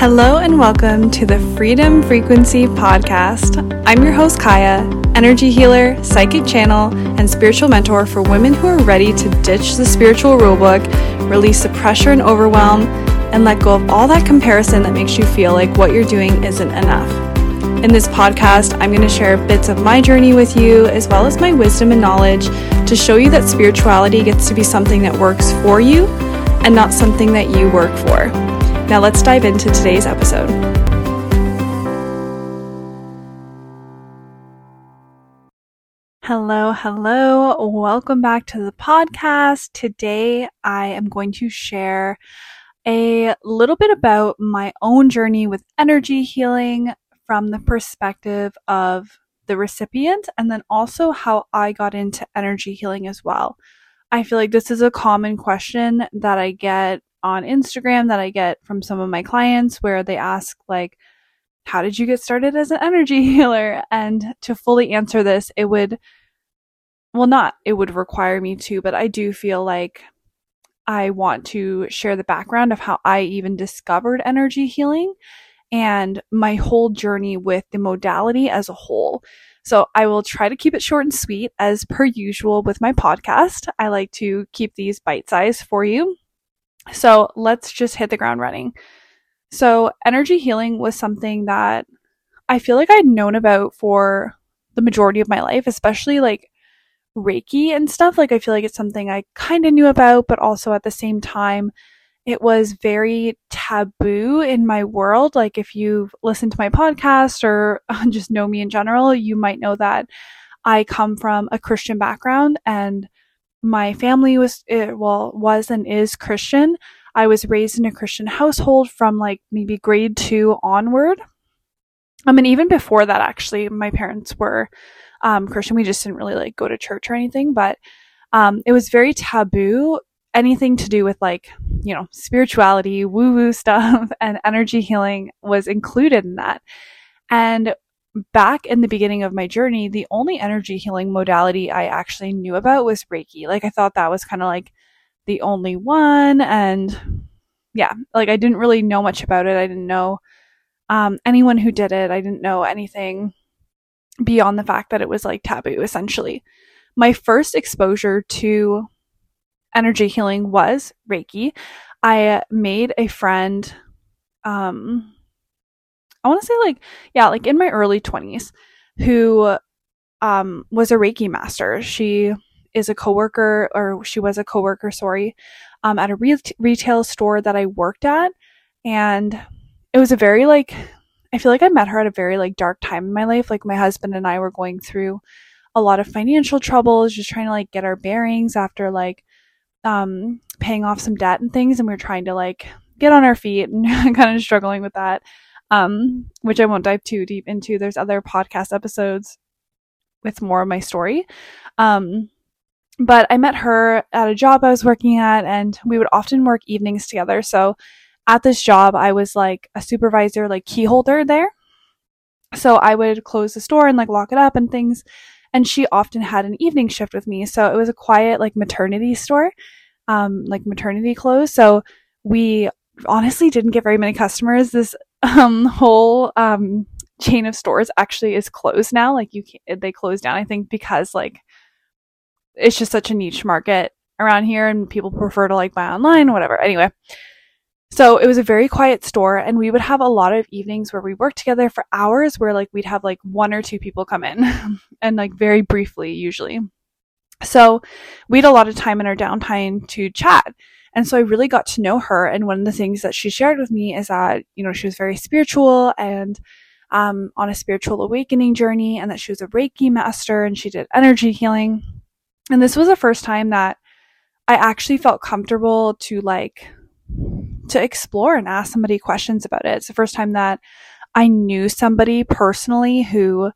Hello and welcome to the Freedom Frequency Podcast. I'm your host, Kiah, energy healer, psychic channel, and spiritual mentor for women who are ready to ditch the spiritual rulebook, release the pressure and overwhelm, and let go of all that comparison that makes you feel like what you're doing isn't enough. In this podcast, I'm going to share bits of my journey with you, as well as my wisdom and knowledge, to show you that spirituality gets to be something that works for you and not something that you work for. Now let's dive into today's episode. Hello, hello. Welcome back to the podcast. Today I am going to share a little bit about my own journey with energy healing from the perspective of the recipient and then also how I got into energy healing as well. I feel like this is a common question that I get on Instagram that I get from some of my clients where they ask like how did you get started as an energy healer? And to fully answer this, it would well not it would require me to, but I do feel like I want to share the background of how I even discovered energy healing and my whole journey with the modality as a whole. So I will try to keep it short and sweet as per usual with my podcast. I like to keep these bite sized for you so let's just hit the ground running. So, energy healing was something that I feel like I'd known about for the majority of my life, especially like Reiki and stuff. Like, I feel like it's something I kind of knew about, but also at the same time, it was very taboo in my world. Like, if you've listened to my podcast or just know me in general, you might know that I come from a Christian background and my family was eh, well was and is Christian. I was raised in a Christian household from like maybe grade 2 onward. I mean even before that actually my parents were um, Christian. We just didn't really like go to church or anything, but um, it was very taboo anything to do with like, you know, spirituality, woo woo stuff and energy healing was included in that. And back in the beginning of my journey, the only energy healing modality I actually knew about was Reiki. Like I thought that was kind of like the only one and yeah, like I didn't really know much about it. I didn't know um, anyone who did it. I didn't know anything beyond the fact that it was like taboo essentially. My first exposure to energy healing was Reiki. I made a friend um I want to say like yeah, like in my early 20s who um was a Reiki master. She is a coworker or she was a coworker, sorry, um at a re- retail store that I worked at and it was a very like I feel like I met her at a very like dark time in my life. Like my husband and I were going through a lot of financial troubles, just trying to like get our bearings after like um paying off some debt and things and we were trying to like get on our feet and kind of struggling with that um, which I won't dive too deep into. There's other podcast episodes with more of my story. Um, but I met her at a job I was working at, and we would often work evenings together. So at this job, I was like a supervisor, like key holder there. So I would close the store and like lock it up and things. And she often had an evening shift with me. So it was a quiet, like maternity store, um, like maternity clothes. So we honestly didn't get very many customers. This um, whole um, chain of stores actually is closed now. Like you can't, they closed down, I think, because like it's just such a niche market around here and people prefer to like buy online, whatever. Anyway. So it was a very quiet store and we would have a lot of evenings where we worked together for hours where like we'd have like one or two people come in and like very briefly usually. So we had a lot of time in our downtime to chat. And so I really got to know her. And one of the things that she shared with me is that, you know, she was very spiritual and um, on a spiritual awakening journey and that she was a Reiki master and she did energy healing. And this was the first time that I actually felt comfortable to like, to explore and ask somebody questions about it. It's the first time that I knew somebody personally who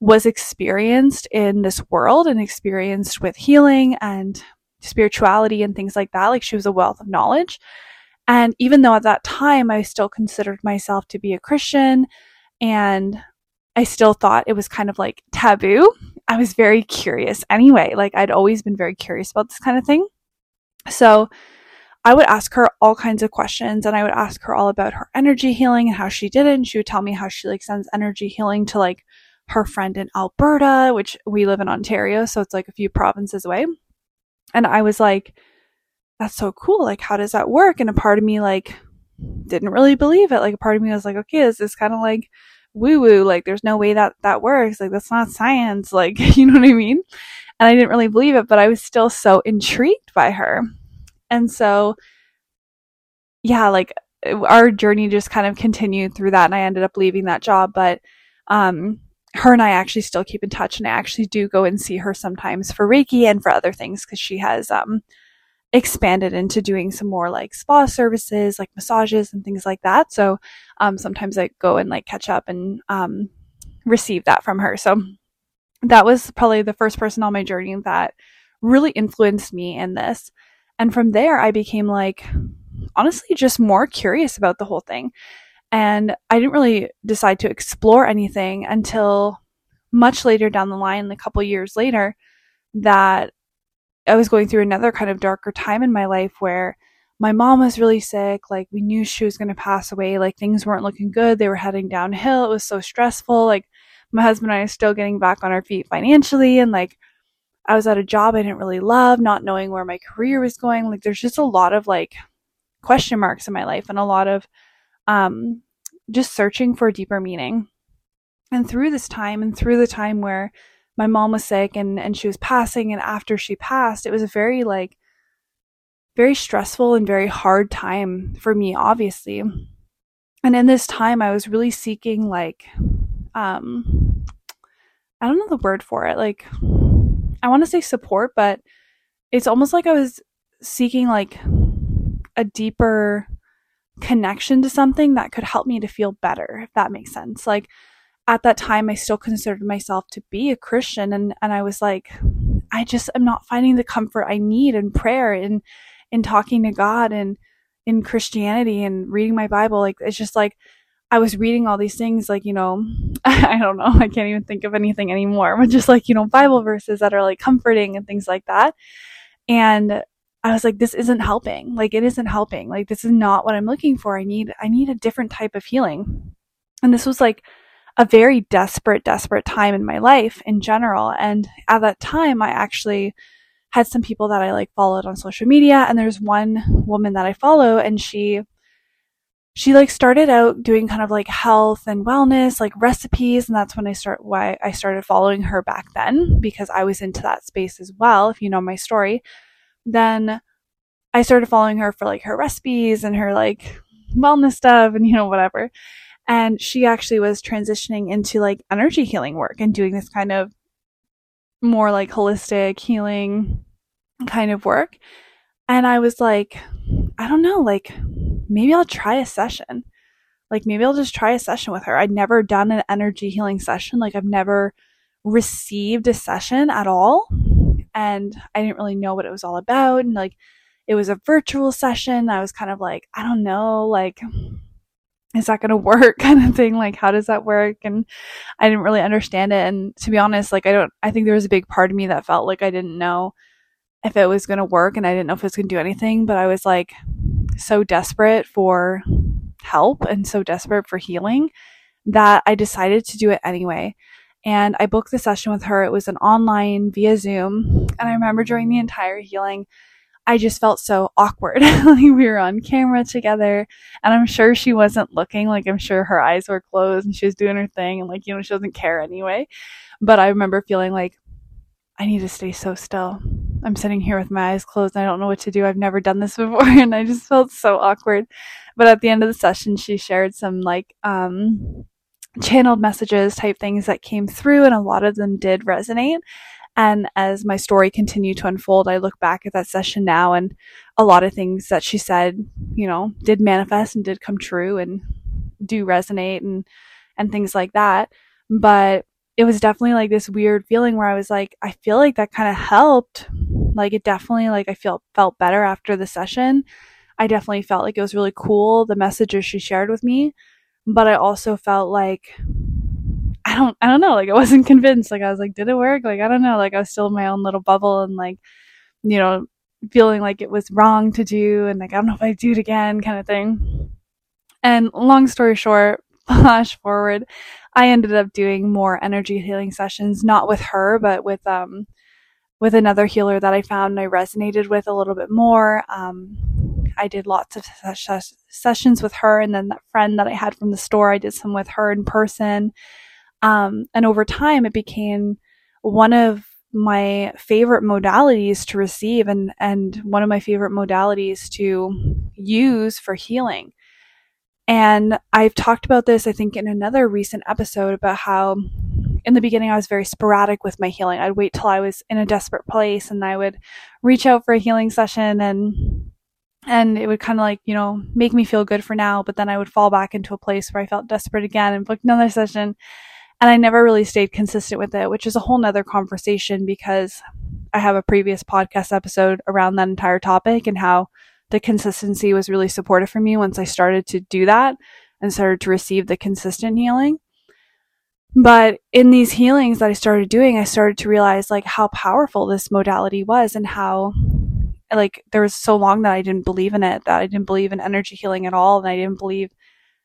was experienced in this world and experienced with healing and spirituality and things like that. Like she was a wealth of knowledge. And even though at that time I still considered myself to be a Christian and I still thought it was kind of like taboo, I was very curious anyway. Like I'd always been very curious about this kind of thing. So I would ask her all kinds of questions and I would ask her all about her energy healing and how she did it. And she would tell me how she like sends energy healing to like her friend in Alberta, which we live in Ontario. So it's like a few provinces away. And I was like, that's so cool. Like, how does that work? And a part of me like didn't really believe it. Like a part of me was like, okay, this is kind of like woo woo. Like there's no way that that works. Like that's not science. Like, you know what I mean? And I didn't really believe it, but I was still so intrigued by her. And so, yeah, like our journey just kind of continued through that. And I ended up leaving that job. But, um, her and I actually still keep in touch and I actually do go and see her sometimes for Reiki and for other things because she has, um, expanded into doing some more like spa services, like massages and things like that. So um, sometimes I go and like catch up and um, receive that from her. So that was probably the first person on my journey that really influenced me in this. And from there, I became like, honestly, just more curious about the whole thing. And I didn't really decide to explore anything until much later down the line, a couple years later, that I was going through another kind of darker time in my life where my mom was really sick. Like, we knew she was going to pass away. Like, things weren't looking good. They were heading downhill. It was so stressful. Like, my husband and I are still getting back on our feet financially. And, like, I was at a job I didn't really love, not knowing where my career was going. Like, there's just a lot of, like, question marks in my life and a lot of, um, just searching for a deeper meaning. And through this time and through the time where my mom was sick and and she was passing and after she passed it was a very like very stressful and very hard time for me obviously and in this time i was really seeking like um i don't know the word for it like i want to say support but it's almost like i was seeking like a deeper connection to something that could help me to feel better if that makes sense. Like at that time I still considered myself to be a Christian and and I was like I just am not finding the comfort I need in prayer and in talking to God and in Christianity and reading my Bible. Like it's just like I was reading all these things like you know I don't know I can't even think of anything anymore but just like you know Bible verses that are like comforting and things like that. And I was like this isn't helping like it isn't helping like this is not what I'm looking for I need I need a different type of healing and this was like a very desperate, desperate time in my life in general. And at that time, I actually had some people that I like followed on social media. And there's one woman that I follow and she, she like started out doing kind of like health and wellness, like recipes. And that's when I start, why I started following her back then because I was into that space as well. If you know my story, then I started following her for like her recipes and her like wellness stuff and you know, whatever. And she actually was transitioning into like energy healing work and doing this kind of more like holistic healing kind of work. And I was like, I don't know, like maybe I'll try a session. Like maybe I'll just try a session with her. I'd never done an energy healing session. Like I've never received a session at all. And I didn't really know what it was all about. And like it was a virtual session. I was kind of like, I don't know, like is that going to work kind of thing like how does that work and i didn't really understand it and to be honest like i don't i think there was a big part of me that felt like i didn't know if it was going to work and i didn't know if it was going to do anything but i was like so desperate for help and so desperate for healing that i decided to do it anyway and i booked the session with her it was an online via zoom and i remember during the entire healing I just felt so awkward. like we were on camera together and I'm sure she wasn't looking. Like I'm sure her eyes were closed and she was doing her thing and like, you know, she doesn't care anyway. But I remember feeling like I need to stay so still. I'm sitting here with my eyes closed I don't know what to do. I've never done this before and I just felt so awkward. But at the end of the session, she shared some like, um, channeled messages type things that came through and a lot of them did resonate. And as my story continued to unfold, I look back at that session now and a lot of things that she said, you know, did manifest and did come true and do resonate and, and things like that. But it was definitely like this weird feeling where I was like, I feel like that kind of helped. Like it definitely like I felt felt better after the session. I definitely felt like it was really cool the messages she shared with me, but I also felt like I don't I don't know, like I wasn't convinced. Like I was like, did it work? Like I don't know. Like I was still in my own little bubble and like, you know, feeling like it was wrong to do and like, I don't know if I do it again kind of thing. And long story short, flash forward, I ended up doing more energy healing sessions, not with her, but with, um, with another healer that I found and I resonated with a little bit more. Um, I did lots of ses- sessions with her, and then that friend that I had from the store, I did some with her in person. Um, and over time, it became one of my favorite modalities to receive and, and one of my favorite modalities to use for healing. And I've talked about this, I think, in another recent episode about how in the beginning I was very sporadic with my healing. I'd wait till I was in a desperate place and I would reach out for a healing session and and it would kind of like, you know, make me feel good for now, but then I would fall back into a place where I felt desperate again and book another session. And I never really stayed consistent with it, which is a whole nother conversation because I have a previous podcast episode around that entire topic and how the consistency was really supportive for me once I started to do that and started to receive the consistent healing. But in these healings that I started doing, I started to realize like how powerful this modality was and how like there was so long that I didn't believe in it, that I didn't believe in energy healing at all, and I didn't believe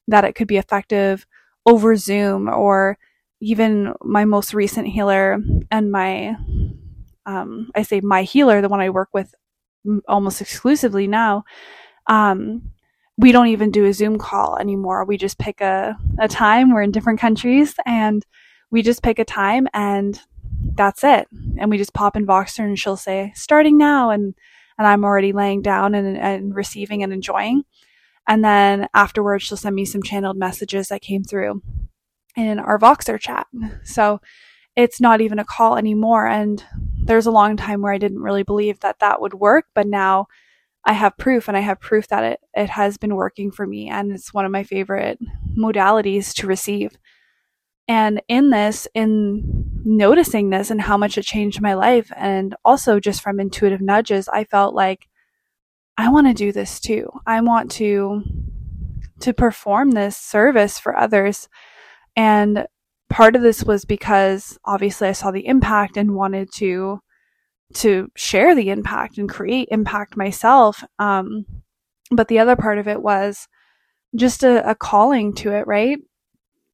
that it could be effective over Zoom or even my most recent healer and my um, I say my healer, the one I work with almost exclusively now, um, we don't even do a Zoom call anymore. We just pick a, a time. We're in different countries and we just pick a time and that's it. And we just pop in Voxer and she'll say, starting now. And, and I'm already laying down and, and receiving and enjoying. And then afterwards, she'll send me some channeled messages that came through in our Voxer chat. So it's not even a call anymore. And there's a long time where I didn't really believe that that would work, but now I have proof and I have proof that it, it has been working for me. And it's one of my favorite modalities to receive. And in this, in noticing this and how much it changed my life, and also just from intuitive nudges, I felt like I want to do this too. I want to to perform this service for others and part of this was because obviously I saw the impact and wanted to to share the impact and create impact myself. Um, but the other part of it was just a, a calling to it, right?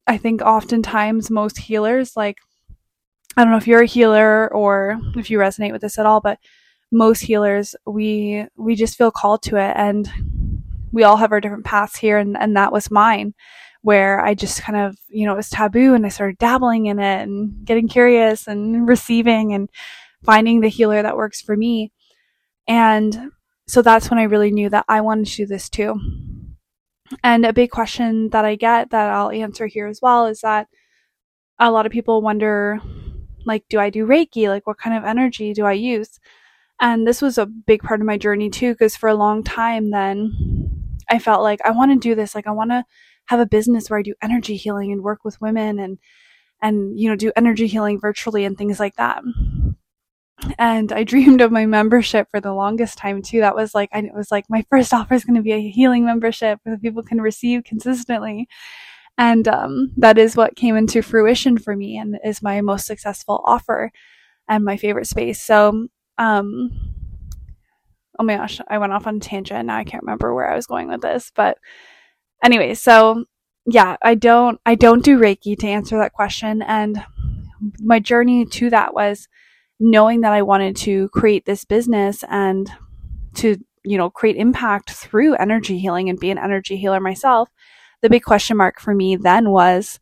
I think oftentimes most healers, like, I don't know if you're a healer or if you resonate with this at all, but most healers, we, we just feel called to it and we all have our different paths here and, and that was mine where I just kind of, you know, it was taboo and I started dabbling in it and getting curious and receiving and finding the healer that works for me. And so that's when I really knew that I wanted to do this too. And a big question that I get that I'll answer here as well is that a lot of people wonder, like, do I do Reiki? Like, what kind of energy do I use? And this was a big part of my journey too, because for a long time then I felt like I want to do this. Like, I want to have a business where I do energy healing and work with women and and you know do energy healing virtually and things like that. And I dreamed of my membership for the longest time too. That was like it was like my first offer is going to be a healing membership that people can receive consistently. And um, that is what came into fruition for me and is my most successful offer and my favorite space. So, um, oh my gosh, I went off on tangent. Now I can't remember where I was going with this, but anyway, so yeah, I don't I don't do Reiki to answer that question and my journey to that was knowing that I wanted to create this business and to, you know, create impact through energy healing and be an energy healer myself. The big question mark for me then was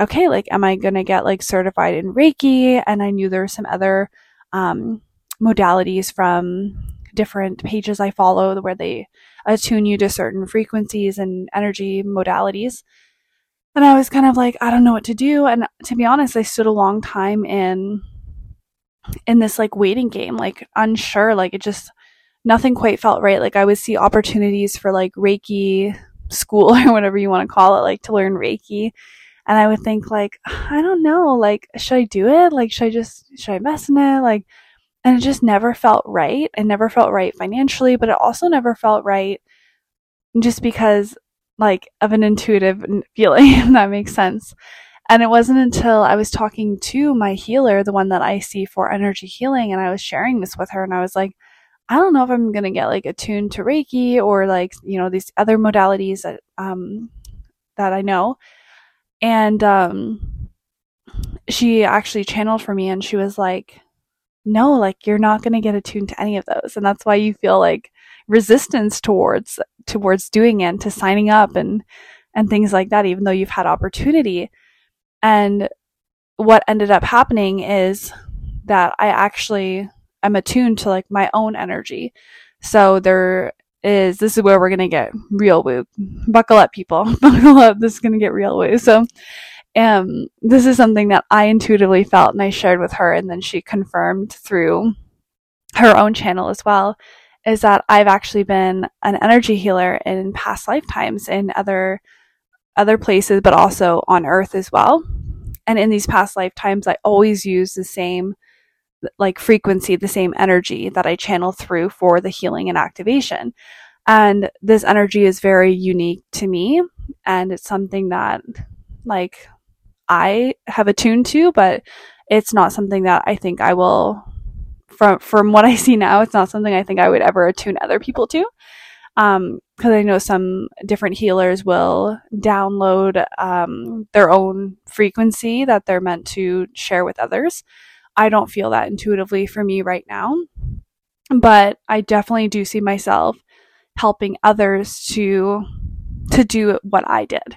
okay, like am I going to get like certified in Reiki? And I knew there were some other um modalities from different pages I follow where they attune you to certain frequencies and energy modalities. And I was kind of like, I don't know what to do. And to be honest, I stood a long time in in this like waiting game, like unsure, like it just nothing quite felt right. Like I would see opportunities for like Reiki school or whatever you want to call it, like to learn Reiki. And I would think like, I don't know, like, should I do it? Like, should I just, should I invest in it? Like, and it just never felt right. It never felt right financially, but it also never felt right just because like of an intuitive feeling, if that makes sense. And it wasn't until I was talking to my healer, the one that I see for energy healing, and I was sharing this with her, and I was like, I don't know if I'm going to get like attuned to Reiki or like, you know, these other modalities that, um, that I know. And, um, she actually channeled for me and she was like, no, like you're not going to get attuned to any of those. And that's why you feel like resistance towards, towards doing it to signing up and, and things like that, even though you've had opportunity. And what ended up happening is that I actually am attuned to like my own energy. So there is this is where we're gonna get real woo. Buckle up, people. Buckle up. This is gonna get real woo. So um this is something that I intuitively felt and I shared with her and then she confirmed through her own channel as well is that I've actually been an energy healer in past lifetimes in other other places but also on earth as well. And in these past lifetimes I always use the same like frequency, the same energy that I channel through for the healing and activation. And this energy is very unique to me. And it's something that like I have attuned to, but it's not something that I think I will from from what I see now, it's not something I think I would ever attune other people to. Um, because I know some different healers will download um, their own frequency that they're meant to share with others. I don't feel that intuitively for me right now. But I definitely do see myself helping others to to do what I did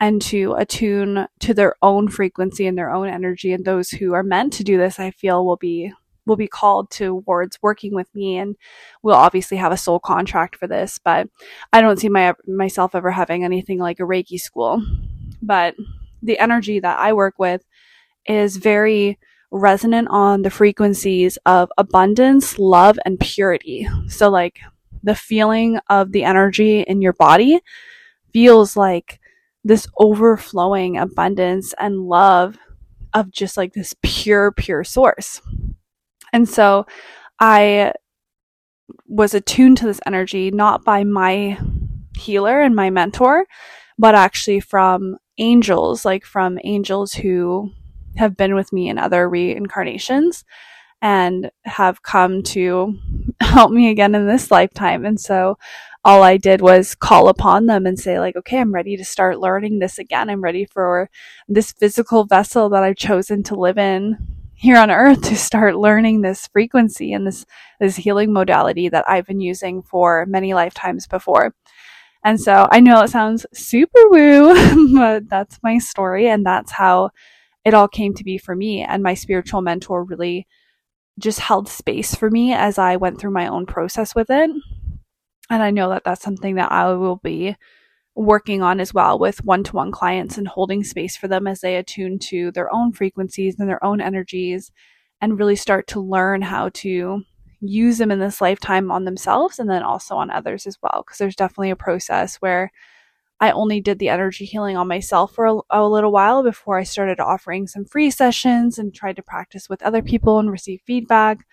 and to attune to their own frequency and their own energy and those who are meant to do this I feel will be will be called towards working with me and we'll obviously have a soul contract for this but I don't see my myself ever having anything like a reiki school but the energy that I work with is very resonant on the frequencies of abundance, love, and purity. So, like, the feeling of the energy in your body feels like this overflowing abundance and love of just like this pure, pure source. And so I was attuned to this energy not by my healer and my mentor, but actually from angels, like from angels who have been with me in other reincarnations and have come to help me again in this lifetime. And so all I did was call upon them and say like, okay, I'm ready to start learning this again. I'm ready for this physical vessel that I've chosen to live in here on earth to start learning this frequency and this, this healing modality that I've been using for many lifetimes before. And so I know it sounds super woo, but that's my story and that's how it all came to be for me. And my spiritual mentor really just held space for me as I went through my own process with it. And I know that that's something that I will be working on as well with one to one clients and holding space for them as they attune to their own frequencies and their own energies and really start to learn how to use them in this lifetime on themselves and then also on others as well. Because there's definitely a process where I only did the energy healing on myself for a, a, little while before I started offering some free sessions and tried to practice with other people and receive feedback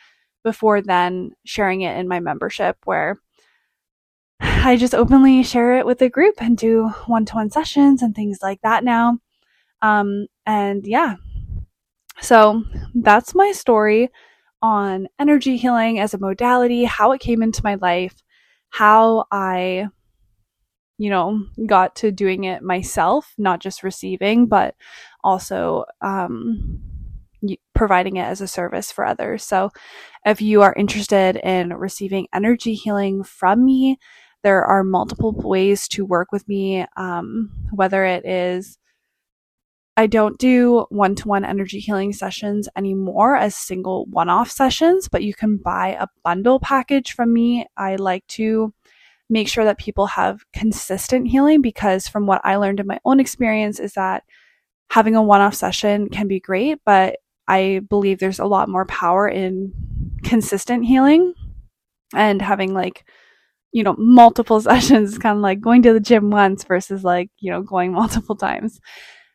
before then sharing it in my membership where I just openly share it with the group and do one to one sessions and things like that now. Um, and yeah, so that's my story on energy healing as a modality, how it came into my life, how I you know, got to doing it myself, not just receiving, but also um, providing it as a service for others. So, if you are interested in receiving energy healing from me, there are multiple ways to work with me, um, whether it is I don't do one to one energy healing sessions anymore as single one off sessions, but you can buy a bundle package from me. I like to make sure that people have consistent healing because from what I learned in my own experience is that having a one-off session can be great, but I believe there's a lot more power in consistent healing and having like you know multiple sessions kind of like going to the gym once versus like you know going multiple times.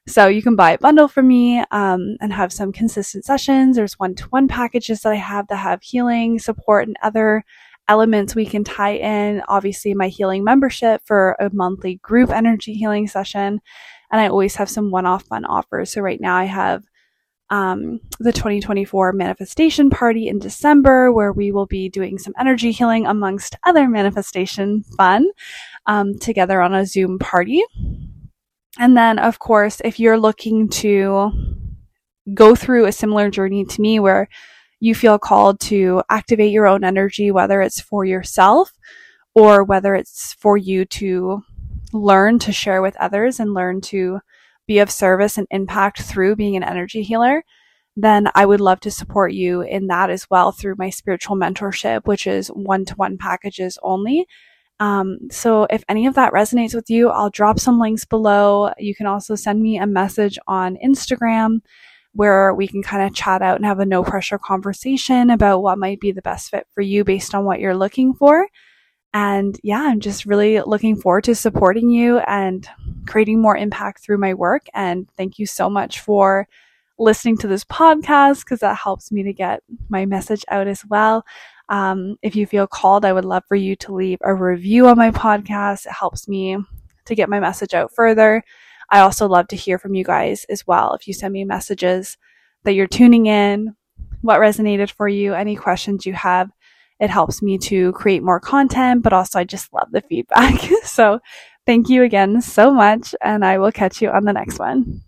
So you can buy a bundle from me um, and have some consistent sessions. There's one-to-one packages that i have that have healing support and other elements we can tie in obviously my healing membership for a monthly group energy healing session and i always have some one-off fun offers so right now i have um, the 2024 manifestation party in December, where we will be doing some energy healing amongst other manifestation fun um, together on a Zoom party. And then, of course, if you're looking to go through a similar journey to me where you feel called to activate your own energy, whether it's for yourself or whether it's for you to learn to share with others and learn to be of service and impact through being an energy healer, then I would love to support you in that as well through my spiritual mentorship, which is one to one packages only. Um, so if any of that resonates with you, I'll drop some links below. You can also send me a message on Instagram where we can kind of chat out and have a no pressure conversation about what might be the best fit for you based on what you're looking for. And yeah, I'm just really looking forward to supporting you and creating more impact through my work. And thank you so much for listening to this podcast because that helps me to get my message out as well. Um, if you feel called, I would love for you to leave a review on my podcast. It helps me to get my message out further. I also love to hear from you guys as well. If you send me messages that you're tuning in, what resonated for you, any questions you have, it helps me to create more content, but also I just love the feedback. so thank you again so much, and I will catch you on the next one.